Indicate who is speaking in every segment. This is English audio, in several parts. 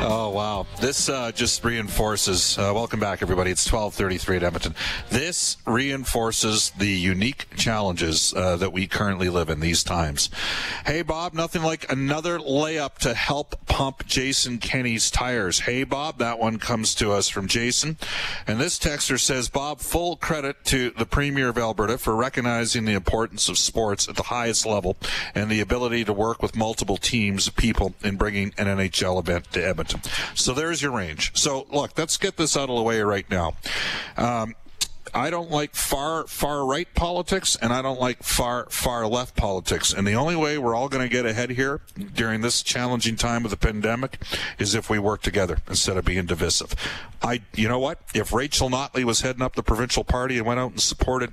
Speaker 1: Oh wow! This uh, just reinforces. Uh, welcome back, everybody. It's twelve thirty-three at Edmonton. This reinforces the unique challenges uh, that we currently live in these times. Hey, Bob, nothing like another layup to help pump Jason Kenney's tires. Hey, Bob, that one comes to us from Jason, and this texter says, Bob, full credit to the Premier of Alberta for recognizing the importance of sports at the highest level and the ability to work with multiple teams of people in bringing an NHL event to Edmonton. So there's your range. So look, let's get this out of the way right now. Um, I don't like far far right politics and I don't like far far left politics. And the only way we're all going to get ahead here during this challenging time of the pandemic is if we work together instead of being divisive. I you know what? If Rachel Notley was heading up the provincial party and went out and supported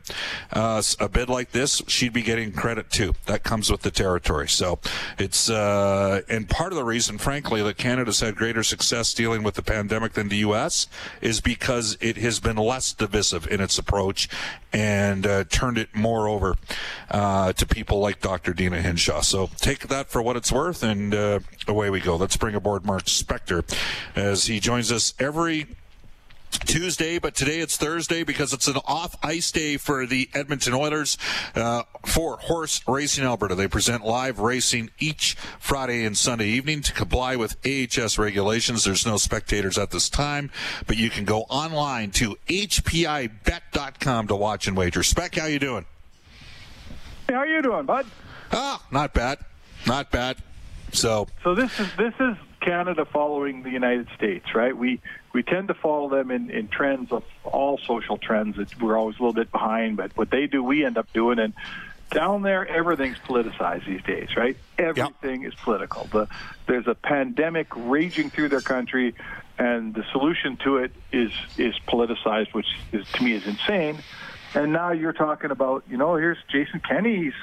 Speaker 1: uh, a bid like this, she'd be getting credit too. That comes with the territory. So it's uh, and part of the reason, frankly, that Canada's had greater success dealing with the pandemic than the U.S. is because it has been less divisive in its approach and uh, turned it more over uh, to people like Dr. Deena Hinshaw. So take that for what it's worth, and uh, away we go. Let's bring aboard Mark Spector as he joins us every Tuesday, but today it's Thursday because it's an off ice day for the Edmonton Oilers uh, for Horse Racing Alberta. They present live racing each Friday and Sunday evening to comply with AHS regulations. There's no spectators at this time, but you can go online to hpibet.com to watch and wager. Spec, how you doing?
Speaker 2: Hey, how you doing, bud?
Speaker 1: Ah, not bad, not bad. So,
Speaker 2: so this is this is Canada following the United States, right? We we tend to follow them in, in trends of all social trends. It's, we're always a little bit behind, but what they do, we end up doing. And down there, everything's politicized these days, right? Everything yep. is political. The, there's a pandemic raging through their country, and the solution to it is is politicized, which is, to me is insane. And now you're talking about, you know, here's Jason Kenney's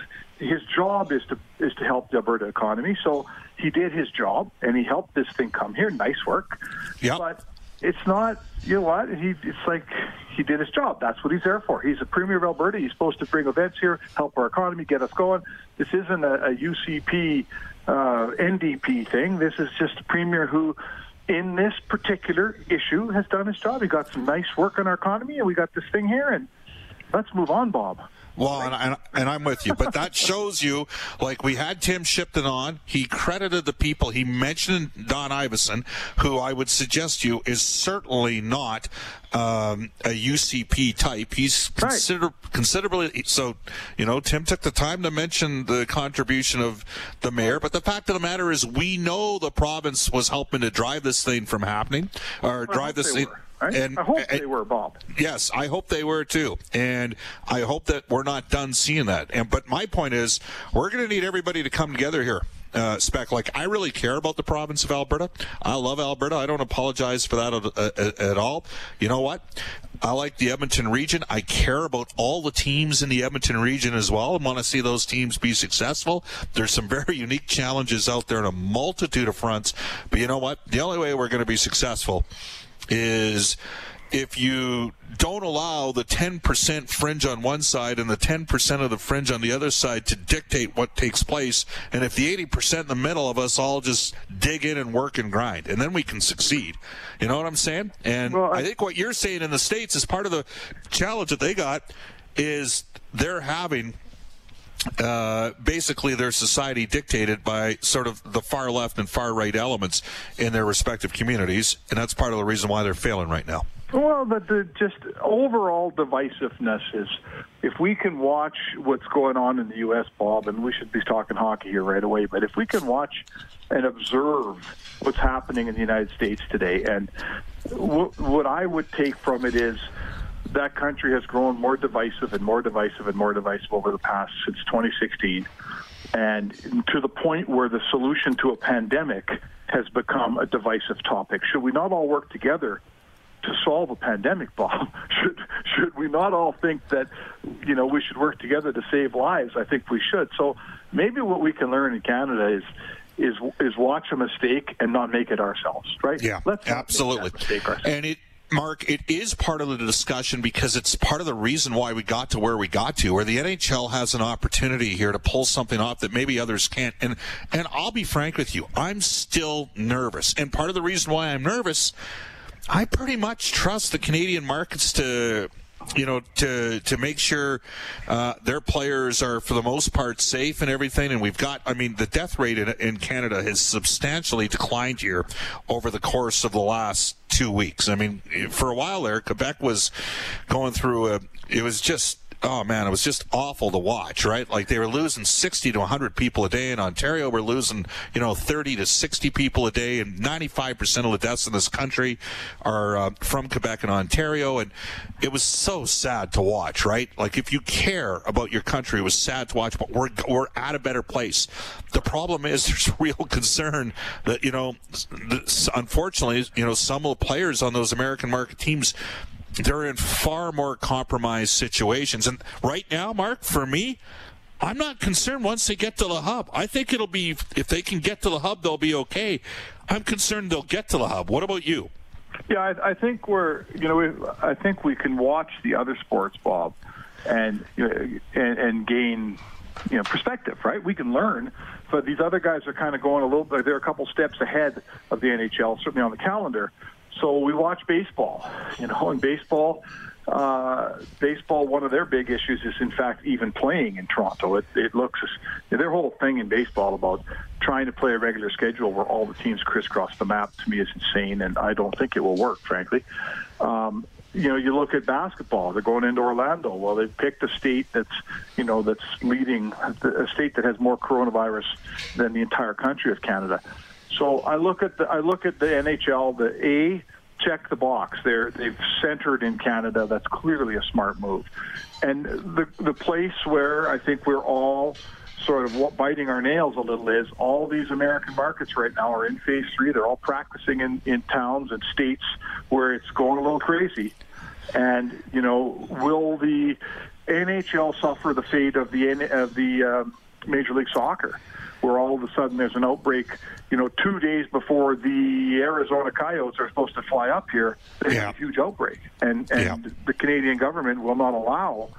Speaker 2: his job is to is to help the Alberta economy. So he did his job and he helped this thing come here. Nice work.
Speaker 1: Yep.
Speaker 2: But it's not. You know what? He it's like he did his job. That's what he's there for. He's the premier of Alberta. He's supposed to bring events here, help our economy, get us going. This isn't a, a UCP, uh, NDP thing. This is just a premier who in this particular issue has done his job. He got some nice work on our economy, and we got this thing here. And let's move on, Bob.
Speaker 1: Well, and, and, and, I'm with you, but that shows you, like we had Tim Shipton on. He credited the people. He mentioned Don Iveson, who I would suggest you is certainly not um, a UCP type. He's consider, right. considerably so. You know, Tim took the time to mention the contribution of the mayor, but the fact of the matter is, we know the province was helping to drive this thing from happening or drive this thing.
Speaker 2: Were. Right? And I hope and, they were, Bob.
Speaker 1: Yes, I hope they were too, and I hope that we're not done seeing that. And but my point is, we're going to need everybody to come together here. uh, spec. Like I really care about the province of Alberta. I love Alberta. I don't apologize for that at, at, at all. You know what? I like the Edmonton region. I care about all the teams in the Edmonton region as well and want to see those teams be successful. There's some very unique challenges out there in a multitude of fronts. But you know what? The only way we're going to be successful is if you don't allow the 10% fringe on one side and the 10% of the fringe on the other side to dictate what takes place, and if the 80% in the middle of us all just dig in and work and grind, and then we can succeed. You know what I'm saying? And well, I, I think what you're saying in the States is part of the challenge that they got is they're having uh, basically their society dictated by sort of the far left and far right elements in their respective communities, and that's part of the reason why they're failing right now.
Speaker 2: Well, the, the just overall divisiveness is if we can watch what's going on in the U.S., Bob, and we should be talking hockey here right away, but if we can watch and observe what's happening in the United States today, and w- what I would take from it is that country has grown more divisive and more divisive and more divisive over the past since 2016, and to the point where the solution to a pandemic has become a divisive topic. Should we not all work together? to solve a pandemic, Bob. should should we not all think that you know we should work together to save lives? I think we should. So maybe what we can learn in Canada is is is watch a mistake and not make it ourselves, right?
Speaker 1: Yeah, Let's absolutely. And it Mark, it is part of the discussion because it's part of the reason why we got to where we got to, where the NHL has an opportunity here to pull something off that maybe others can't. And and I'll be frank with you, I'm still nervous. And part of the reason why I'm nervous I pretty much trust the Canadian markets to you know, to to make sure uh, their players are for the most part safe and everything. And we've got, I mean, the death rate in, in Canada has substantially declined here over the course of the last two weeks. I mean, for a while there, Quebec was going through a. It was just oh man, it was just awful to watch, right? Like they were losing 60 to 100 people a day. In Ontario, we're losing, you know, 30 to 60 people a day, and 95% of the deaths in this country are uh, from Quebec and Ontario. And it was so sad to watch, right? Like if you care about your country, it was sad to watch, but we're, we're at a better place. The problem is there's real concern that, you know, unfortunately, you know, some of the players on those American market teams they're in far more compromised situations. And right now, Mark, for me, I'm not concerned once they get to the hub. I think it'll be, if they can get to the hub, they'll be okay. I'm concerned they'll get to the hub. What about you?
Speaker 2: Yeah, I, I think we're, you know, we, I think we can watch the other sports, Bob, and, you know, and, and gain, you know, perspective, right? We can learn, but these other guys are kind of going a little bit, they're a couple steps ahead of the NHL, certainly on the calendar. So we watch baseball. You know, in baseball, uh, baseball, one of their big issues is, in fact, even playing in Toronto. It, it looks their whole thing in baseball about trying to play a regular schedule where all the teams crisscross the map to me is insane, and I don't think it will work, frankly. Um, you know, you look at basketball. They're going into Orlando. Well, they picked a state that's, you know, that's leading a state that has more coronavirus than the entire country of Canada. So I look at the I look at the NHL. The A check the box. They're they've centered in Canada. That's clearly a smart move. And the the place where I think we're all sort of biting our nails a little is all these American markets right now are in phase three. They're all practicing in, in towns and states where it's going a little crazy. And you know, will the NHL suffer the fate of the of the um, Major League Soccer? Where all of a sudden there's an outbreak, you know, two days before the Arizona Coyotes are supposed to fly up here, there's yeah. a huge outbreak. And, and yeah. the Canadian government will not allow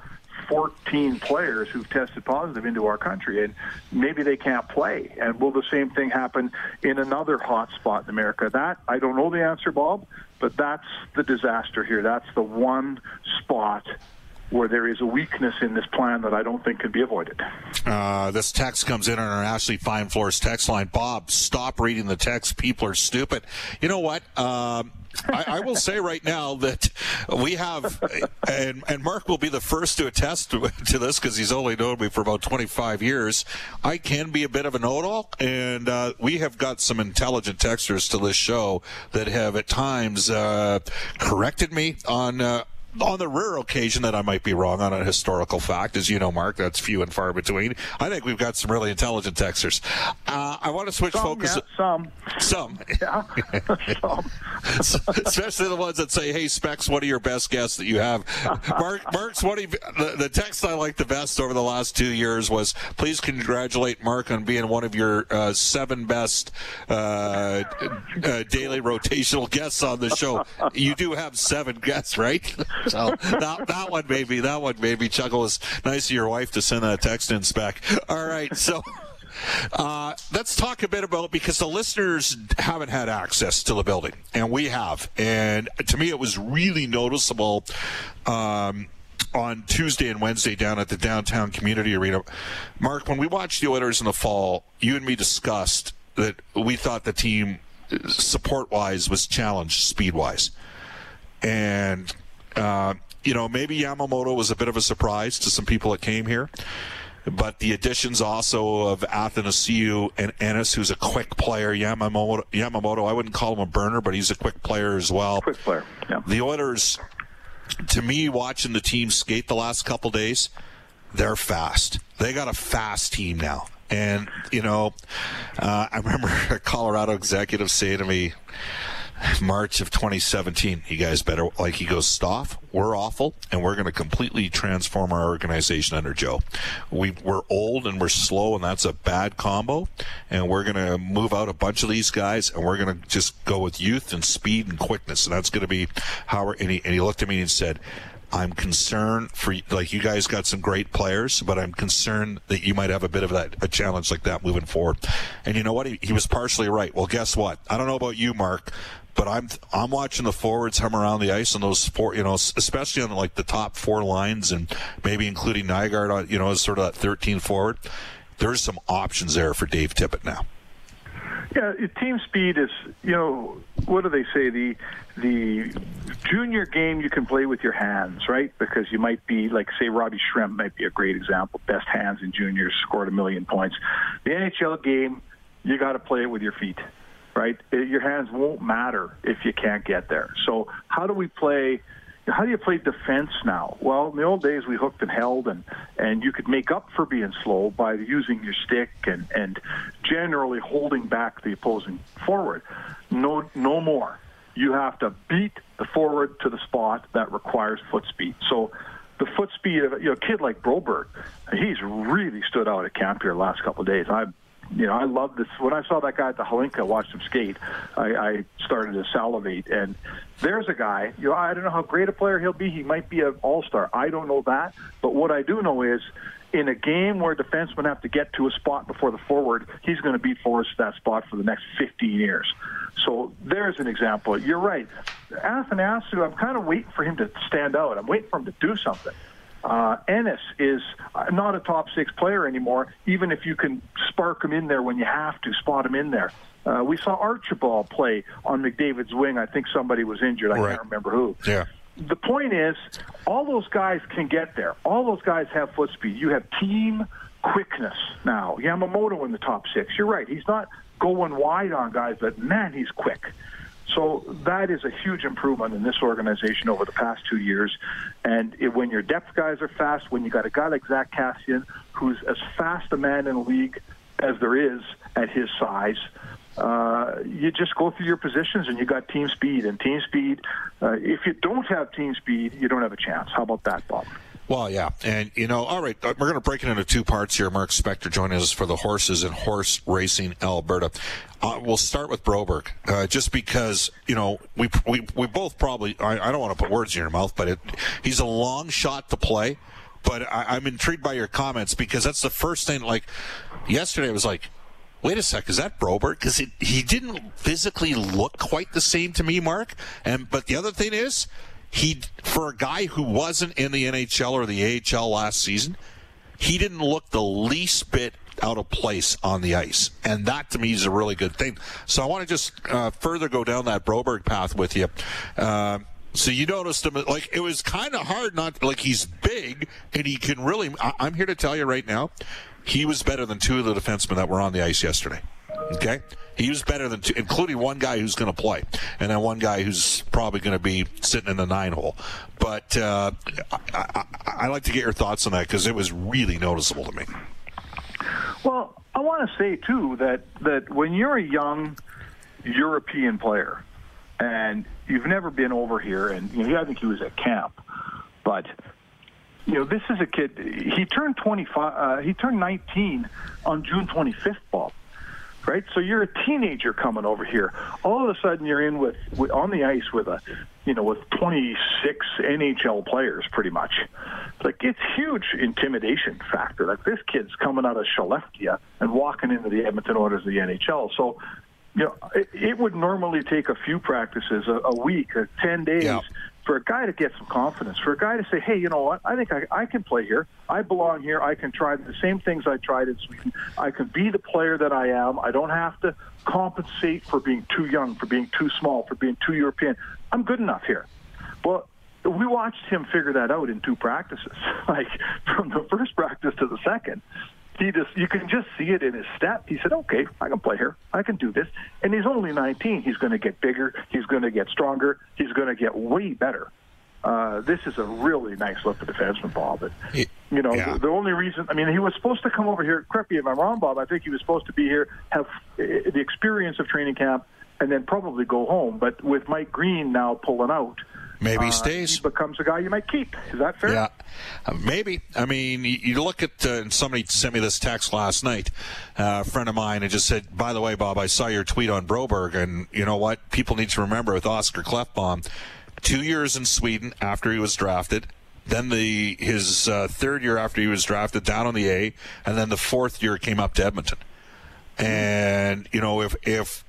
Speaker 2: 14 players who've tested positive into our country, and maybe they can't play. And will the same thing happen in another hot spot in America? That I don't know the answer, Bob, but that's the disaster here. That's the one spot where there is a weakness in this plan that I don't think could be avoided.
Speaker 1: Uh, this text comes in on our Ashley Fine Floors text line. Bob, stop reading the text. People are stupid. You know what? Um, I, I, will say right now that we have, and, and Mark will be the first to attest to, to this because he's only known me for about 25 years. I can be a bit of a know-it-all, and uh, we have got some intelligent texters to this show that have at times uh, corrected me on uh, on the rare occasion that I might be wrong on a historical fact, as you know, Mark, that's few and far between. I think we've got some really intelligent texters. Uh, I want to switch
Speaker 2: some,
Speaker 1: focus.
Speaker 2: Yeah, some.
Speaker 1: Some.
Speaker 2: Yeah. some.
Speaker 1: Especially the ones that say, "Hey, Specs, what are your best guests that you have?" Mark, Mark's what he, the, the text I liked the best over the last two years was, "Please congratulate Mark on being one of your uh, seven best uh, uh, daily rotational guests on the show." You do have seven guests, right? So that, that one maybe that one maybe chuckle. It's nice of your wife to send that text in, Spec. All right, so. Uh, let's talk a bit about because the listeners haven't had access to the building, and we have. And to me, it was really noticeable um, on Tuesday and Wednesday down at the downtown community arena. Mark, when we watched the Oilers in the fall, you and me discussed that we thought the team support wise was challenged speed wise. And, uh, you know, maybe Yamamoto was a bit of a surprise to some people that came here. But the additions also of Athanasiu and Ennis, who's a quick player. Yamamoto, Yamamoto, I wouldn't call him a burner, but he's a quick player as well.
Speaker 2: Quick player, yeah.
Speaker 1: The Oilers, to me, watching the team skate the last couple days, they're fast. They got a fast team now. And, you know, uh, I remember a Colorado executive saying to me, March of 2017, you guys better, like, he goes, Stoff, we're awful, and we're going to completely transform our organization under Joe. We, we're old and we're slow, and that's a bad combo, and we're going to move out a bunch of these guys, and we're going to just go with youth and speed and quickness, and that's going to be how we're, and he, and he looked at me and said, I'm concerned for like you guys got some great players, but I'm concerned that you might have a bit of that a challenge like that moving forward. And you know what? He, he was partially right. Well, guess what? I don't know about you, Mark, but I'm I'm watching the forwards come around the ice on those four, you know, especially on like the top four lines and maybe including Nygard on, uh, you know, as sort of that 13 forward. There's some options there for Dave Tippett now.
Speaker 2: Yeah, team speed is, you know, what do they say? The the junior game you can play with your hands, right? Because you might be like, say, Robbie Schremp might be a great example. Best hands in juniors, scored a million points. The NHL game, you got to play it with your feet, right? Your hands won't matter if you can't get there. So how do we play? how do you play defense now? Well, in the old days, we hooked and held, and and you could make up for being slow by using your stick and and generally holding back the opposing forward. No, no more. You have to beat the forward to the spot that requires foot speed. So. The foot speed of you know, a kid like Broberg, he's really stood out at camp here the last couple of days. I you know, I love this. When I saw that guy at the Hlinka, watched him skate, I, I started to salivate. And there's a guy. You know, I don't know how great a player he'll be. He might be an all-star. I don't know that. But what I do know is, in a game where defensemen have to get to a spot before the forward, he's going to be forced to that spot for the next 15 years. So there's an example. You're right. Athanasiu, I'm kind of waiting for him to stand out. I'm waiting for him to do something. Uh, Ennis is not a top six player anymore, even if you can spark him in there when you have to, spot him in there. Uh, we saw Archibald play on McDavid's wing. I think somebody was injured. I
Speaker 1: right.
Speaker 2: can't remember who.
Speaker 1: Yeah.
Speaker 2: The point is, all those guys can get there. All those guys have foot speed. You have team quickness now. Yamamoto in the top six. You're right. He's not going wide on guys, but man, he's quick. So that is a huge improvement in this organization over the past two years. And it, when your depth guys are fast, when you got a guy like Zack Kassian, who's as fast a man in the league as there is at his size, uh, you just go through your positions and you got team speed. And team speed, uh, if you don't have team speed, you don't have a chance. How about that, Bob?
Speaker 1: Well, yeah. And, you know, all right, we're going to break it into two parts here. Mark Spector joining us for the horses and horse racing Alberta. Uh, we'll start with Broberg, uh, just because, you know, we, we, we both probably, I, I don't want to put words in your mouth, but it, he's a long shot to play. But I, I'm intrigued by your comments because that's the first thing, like, yesterday I was like, wait a sec, is that Broberg? Because he didn't physically look quite the same to me, Mark. And But the other thing is, he for a guy who wasn't in the NHL or the AHL last season, he didn't look the least bit out of place on the ice, and that to me is a really good thing. So I want to just uh, further go down that Broberg path with you. Uh, so you noticed him like it was kind of hard not like he's big and he can really. I, I'm here to tell you right now, he was better than two of the defensemen that were on the ice yesterday. Okay, he was better than two, including one guy who's going to play, and then one guy who's probably going to be sitting in the nine hole. But uh, I, I, I like to get your thoughts on that because it was really noticeable to me.
Speaker 2: Well, I want to say too that that when you're a young European player and you've never been over here, and you know, I think he was at camp, but you know, this is a kid. He turned 25. Uh, he turned 19 on June 25th, Bob. Right. So you're a teenager coming over here. All of a sudden, you're in with, with on the ice with a, you know, with 26 NHL players, pretty much. Like it's huge intimidation factor. Like this kid's coming out of Skellefteå and walking into the Edmonton Oilers of the NHL. So you know, it, it would normally take a few practices, a, a week, or 10 days. For a guy to get some confidence, for a guy to say, hey, you know what, I think I, I can play here. I belong here. I can try the same things I tried in Sweden. I can be the player that I am. I don't have to compensate for being too young, for being too small, for being too European. I'm good enough here. Well, we watched him figure that out in two practices, like from the first practice to the second. He just, you can just see it in his step. He said, okay, I can play here. I can do this. And he's only 19. He's going to get bigger. He's going to get stronger. He's going to get way better. Uh, this is a really nice look for defenseman, Bob.
Speaker 1: Y-
Speaker 2: you know,
Speaker 1: yeah.
Speaker 2: the, the only reason, I mean, he was supposed to come over here. Correct me if I'm wrong, Bob. I think he was supposed to be here, have uh, the experience of training camp, and then probably go home. But with Mike Green now pulling out,
Speaker 1: Maybe he
Speaker 2: uh,
Speaker 1: stays.
Speaker 2: He becomes a guy you might keep. Is that fair?
Speaker 1: Yeah, Uh, maybe. I mean, you, you look at uh, somebody sent me this text last night, uh, a friend of mine, and just said, "By the way, Bob, I saw your tweet on Broberg, and you know what? People need to remember with Oscar Klefbom, two years in Sweden after he was drafted." Then the his uh, third year after he was drafted down on the A, and then the fourth year came up to Edmonton. And you know if if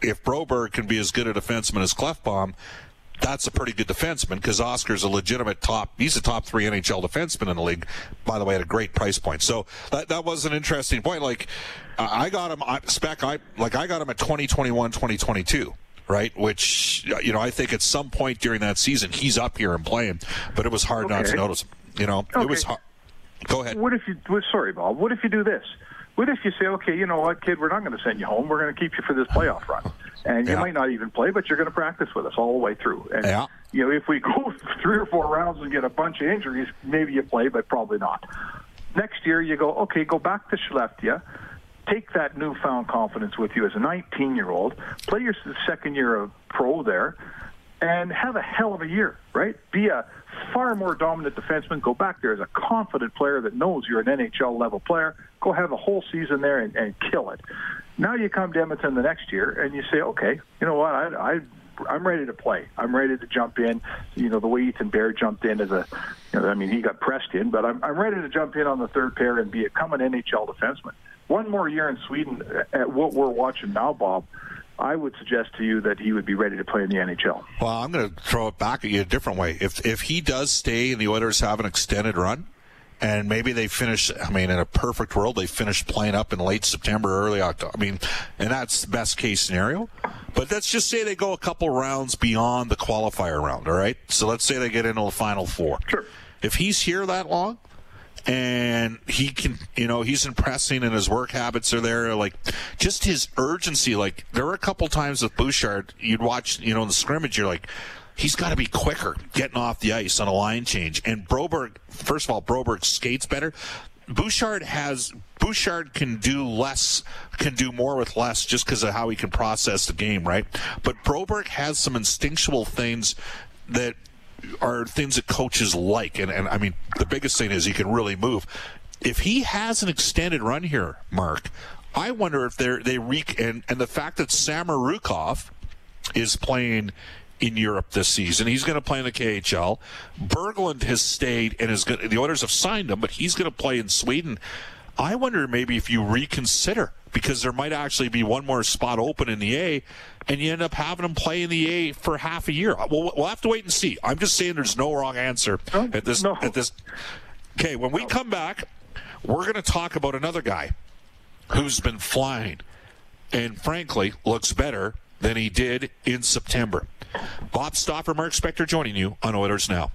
Speaker 1: if Broberg can be as good a defenseman as Klefbom, that's a pretty good defenseman because Oscar's a legitimate top. He's a top three NHL defenseman in the league. By the way, at a great price point. So that that was an interesting point. Like I I got him I, spec. I like I got him at 2021, 2022. Right, which you know, I think at some point during that season he's up here and playing, but it was hard not to notice him. You know, it was hard. Go ahead.
Speaker 2: What if you? Sorry, Bob. What if you do this? What if you say, okay, you know what, kid, we're not going to send you home. We're going to keep you for this playoff run, and you
Speaker 1: Yeah.
Speaker 2: might not even play, but you're going to practice with us all the way through. And
Speaker 1: Yeah.
Speaker 2: you know, if we go three or four rounds and get a bunch of injuries, maybe you play, but probably not. Next year, you go, okay, go back to Skellefteå. Take that newfound confidence with you as a 19 year old, play your second year of pro there, and have a hell of a year, right? Be a far more dominant defenseman. Go back there as a confident player that knows you're an NHL level player. Go have a whole season there and, and kill it. Now you come to Edmonton the next year and you say, okay, you know what? I, I I'm ready to play. I'm ready to jump in. You know, the way Ethan Bear jumped in as a, you know, I mean, he got pressed in, but I'm, I'm ready to jump in on the third pair and become an NHL defenseman. One more year in Sweden at what we're watching now, Bob. I would suggest to you that he would be ready to play in the NHL.
Speaker 1: Well, I'm going to throw it back at you a different way. If if he does stay and the Oilers have an extended run, and maybe they finish, I mean, in a perfect world, they finish playing up in late September, early October. I mean, and that's the best case scenario. But let's just say they go a couple rounds beyond the qualifier round. All right. So let's say they get into the final four.
Speaker 2: Sure.
Speaker 1: If he's here that long, and he can, you know, he's impressing and his work habits are there. Like, just his urgency. Like, there were a couple times with Bouchard, you'd watch, you know, in the scrimmage, you're like, he's got to be quicker getting off the ice on a line change. And Broberg, first of all, Broberg skates better. Bouchard has Bouchard can do less, can do more with less, just because of how he can process the game, right? But Broberg has some instinctual things that are things that coaches like, and, and I mean the biggest thing is he can really move. If he has an extended run here, Mark, I wonder if they're they re and and the fact that Samorukov is playing in Europe this season. He's going to play in the KHL. Berglund has stayed and is going. The Oilers have signed him, but he's going to play in Sweden. I wonder maybe if you reconsider because there might actually be one more spot open in the A, and you end up having him play in the A for half a year. We'll, we'll have to wait and see. I'm just saying there's no wrong answer
Speaker 2: No,
Speaker 1: at this.
Speaker 2: no.
Speaker 1: At this. Okay, when we come back, we're going to talk about another guy who's been flying and frankly looks better than he did in September. Bob Stauffer, Mark Spector joining you on Oilers Now.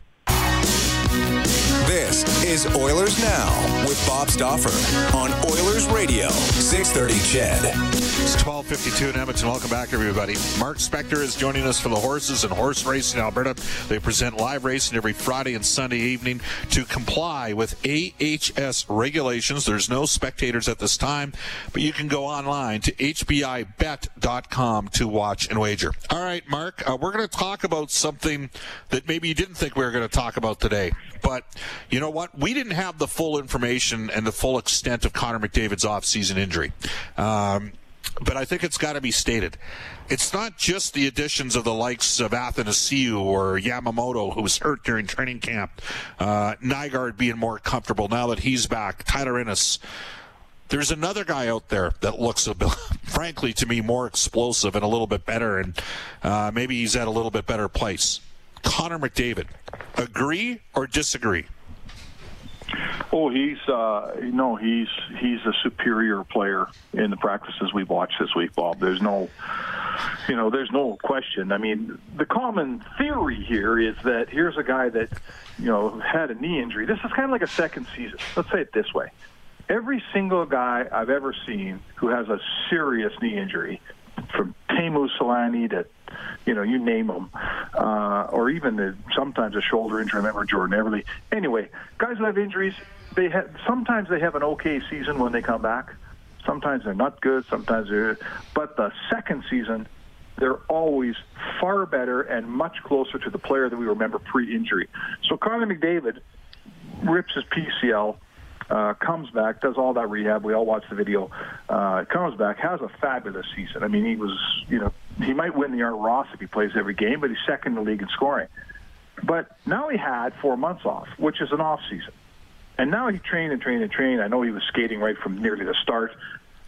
Speaker 3: This is Oilers Now with Bob Stauffer on Oilers Radio, 630 CHED.
Speaker 1: It's 1252 in Edmonton. Welcome back, everybody. Mark Spector is joining us for the horses and horse racing in Alberta. They present live racing every Friday and Sunday evening to comply with AHS regulations. There's no spectators at this time, but you can go online to hpibet.com to watch and wager. All right, Mark, uh, we're going to talk about something that maybe you didn't think we were going to talk about today. But you know what? We didn't have the full information and the full extent of Connor McDavid's off-season injury. Um, but I think it's got to be stated. It's not just the additions of the likes of Athanasiu or Yamamoto, who was hurt during training camp, uh, Nygard being more comfortable now that he's back, Tyler Ennis. There's another guy out there that looks, bit, frankly, to me, more explosive and a little bit better, and uh, maybe he's at a little bit better place. Connor McDavid. Agree or disagree?
Speaker 2: Oh, he's uh, no, he's he's a superior player in the practices we've watched this week, Bob. There's no, you know, there's no question. I mean, the common theory here is that here's a guy that, you know, had a knee injury. This is kind of like a second season. Let's say it this way: every single guy I've ever seen who has a serious knee injury, from Teemu Selanne to you know, you name them, uh, or even the, sometimes a shoulder injury. Remember Jordan Eberle. Anyway, guys who have injuries, they have sometimes they have an okay season when they come back. Sometimes they're not good. Sometimes they're, but the second season, they're always far better and much closer to the player that we remember pre-injury. So Connor McDavid rips his PCL uh, comes back, does all that rehab. We all watch the video. Uh, comes back, has a fabulous season. I mean, he was, you know, he might win the Art Ross if he plays every game, but he's second in the league in scoring. But now he had four months off, which is an off season. And now he trained and trained and trained. I know he was skating right from nearly the start.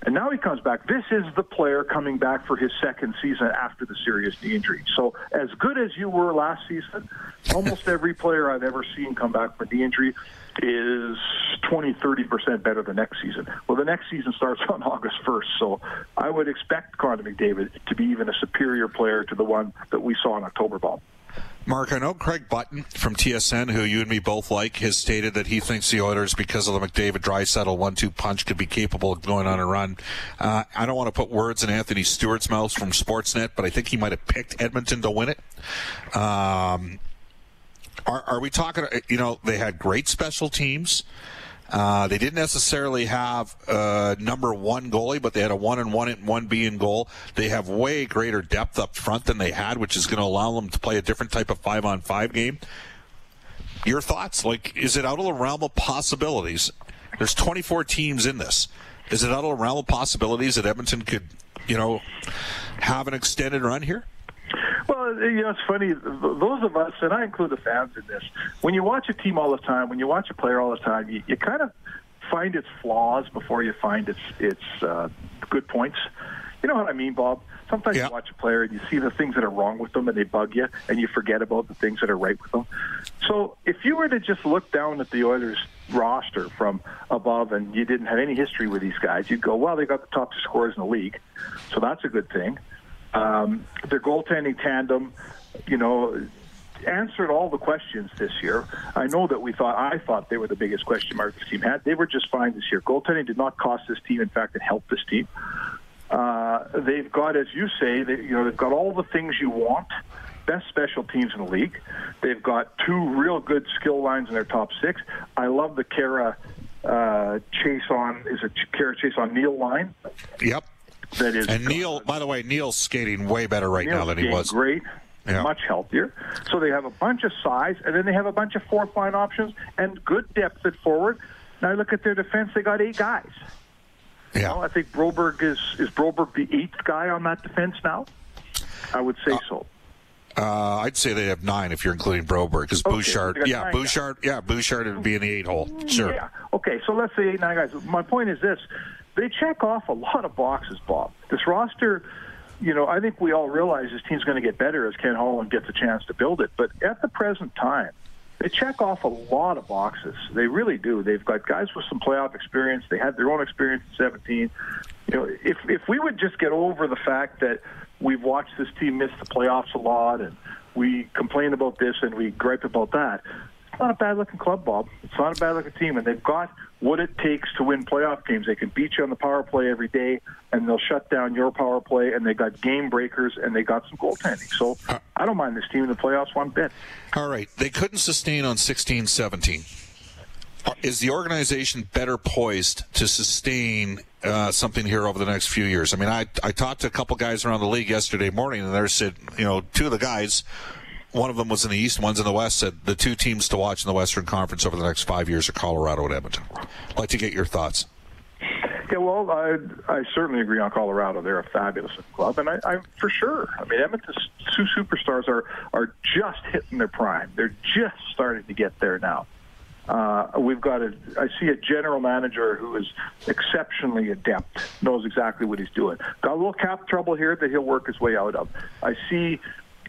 Speaker 2: And now he comes back. This is the player coming back for his second season after the serious knee injury. So, as good as you were last season, almost every player I've ever seen come back from knee injury is 20, 30% better the next season. Well, the next season starts on August 1st, so I would expect Connor McDavid to be even a superior player to the one that we saw in October ball.
Speaker 1: Mark, I know Craig Button from TSN, who you and me both like, has stated that he thinks the Oilers, because of the McDavid Draisaitl one-two punch, could be capable of going on a run. Uh, I don't want to put words in Anthony Stewart's mouth from Sportsnet, but I think he might have picked Edmonton to win it. Um, are, are we talking? You know, they had great special teams. Uh, they didn't necessarily have a number one goalie, but they had a one and one and one B in goal. They have way greater depth up front than they had, which is going to allow them to play a different type of five on five game. Your thoughts? Like, is it out of the realm of possibilities? There's 24 teams in this. Is it out of the realm of possibilities that Edmonton could, you know, have an extended run here?
Speaker 2: Well, you know, it's funny. Those of us, and I include the fans in this, when you watch a team all the time, when you watch a player all the time, you, you kind of find its flaws before you find its its uh, good points. You know what I mean, Bob? Sometimes yeah. you watch a player and you see the things that are wrong with them and they bug you, and you forget about the things that are right with them. So if you were to just look down at the Oilers roster from above and you didn't have any history with these guys, you'd go, well, they got the top scorers in the league, so that's a good thing. Um, their goaltending tandem, you know, answered all the questions this year. I know that we thought I thought they were the biggest question mark this team had. They were just fine this year. Goaltending did not cost this team. In fact, it helped this team. Uh, they've got, as you say, they, you know, they've got all the things you want. Best special teams in the league. They've got two real good skill lines in their top six. I love the Kara uh, chase on is it Kara chase on Neal line.
Speaker 1: Yep
Speaker 2: that is.
Speaker 1: And Neal, by the way, Neal's skating way better right
Speaker 2: Neal's
Speaker 1: now than he was.
Speaker 2: Great. Yeah. Much healthier. So they have a bunch of size, and then they have a bunch of fourth line options and good depth at forward. Now look at their defense; they got eight guys.
Speaker 1: Yeah,
Speaker 2: know, I think Broberg is is Broberg the eighth guy on that defense now. I would say uh, so.
Speaker 1: Uh, I'd say they have nine if you're including Broberg, because okay, Bouchard, yeah, Bouchard, guys. yeah, Bouchard would be in the eight hole. Sure.
Speaker 2: Yeah. Okay, so let's say eight, nine guys. My point is this: they check off a lot of boxes, Bob. This roster, you know, I think we all realize this team's going to get better as Ken Holland gets a chance to build it. But at the present time, they check off a lot of boxes. They really do. They've got guys with some playoff experience. They had their own experience in 17. You know, if if we would just get over the fact that we've watched this team miss the playoffs a lot and we complain about this and we gripe about that, it's not a bad looking club, Bob. It's not a bad looking team, and they've got what it takes to win playoff games. They can beat you on the power play every day, and they'll shut down your power play. And they got game breakers, and they got some goaltending. So I don't mind this team in the playoffs one bit.
Speaker 1: All right, they couldn't sustain on 16, 17. Is the organization better poised to sustain uh, something here over the next few years? I mean, I I talked to a couple guys around the league yesterday morning, and they said, you know, two of the guys one of them was in the East, one's in the West. Said the two teams to watch in the Western Conference over the next five years are Colorado and Edmonton. I'd like to get your thoughts.
Speaker 2: Yeah, well, I I certainly agree on Colorado. They're a fabulous club, and I, I for sure. I mean, Edmonton's two superstars are are just hitting their prime. They're just starting to get there now. Uh, we've got a. I see a general manager who is exceptionally adept, knows exactly what he's doing. Got a little cap trouble here that he'll work his way out of. I see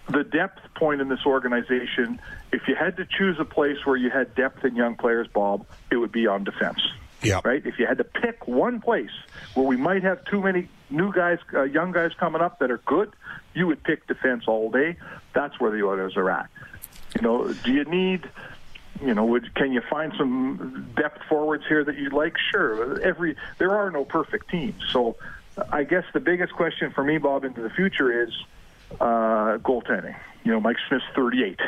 Speaker 2: the depth point in this organization, if you had to choose a place where you had depth in young players, Bob, it would be on defense.
Speaker 1: Yeah.
Speaker 2: Right? If you had to pick one place where we might have too many new guys, uh, young guys coming up that are good, you would pick defense all day. That's where the Oilers are at. You know, do you need you know, would, can you find some depth forwards here that you like? Sure. Every there are no perfect teams. So, I guess the biggest question for me, Bob, into the future is uh, goaltending. You know, Mike Smith's 38.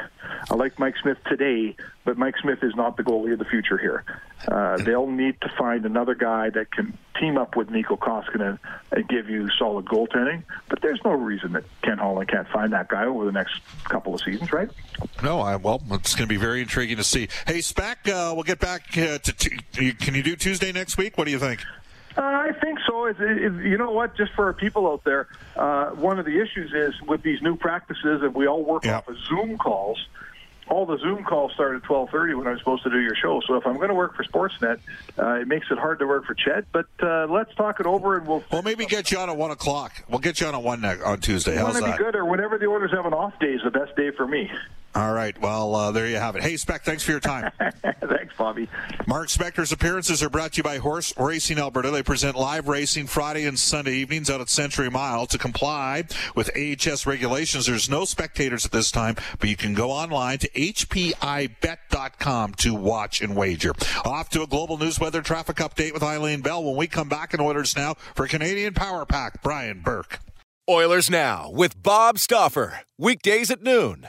Speaker 2: I like Mike Smith today, but Mike Smith is not the goalie of the future here. Uh, they'll need to find another guy that can team up with Mikko Koskinen and give you solid goaltending. But there's no reason that Ken Holland can't find that guy over the next couple of seasons, right?
Speaker 1: No, I, well, it's going to be very intriguing to see. Hey, Spec, uh, we'll get back uh, to. T- can you do Tuesday next week? What do you think?
Speaker 2: Uh, I think so. It, it, you know what? Just for our people out there, uh, one of the issues is with these new practices, and we all work off of Zoom calls. All the Zoom calls start at twelve thirty when I'm supposed to do your show. So if I'm going to work for Sportsnet, uh, it makes it hard to work for CHED. But uh, let's talk it over, and we'll.
Speaker 1: Well, maybe get you on at one o'clock. We'll get you on at one on Tuesday. How's
Speaker 2: that?
Speaker 1: be
Speaker 2: good, or whenever the orders have an off day is the best day for me.
Speaker 1: All right. Well, uh, there you have it. Hey, Spec, thanks for your time.
Speaker 2: thanks, Bobby.
Speaker 1: Mark Spector's appearances are brought to you by Horse Racing Alberta. They present live racing Friday and Sunday evenings out at Century Mile. To comply with AHS regulations, there's no spectators at this time, but you can go online to hpibet.com to watch and wager. Off to a global news weather traffic update with Eileen Bell when we come back in Oilers Now for Canadian Power Pack. Brian Burke.
Speaker 3: Oilers Now with Bob Stauffer. Weekdays at noon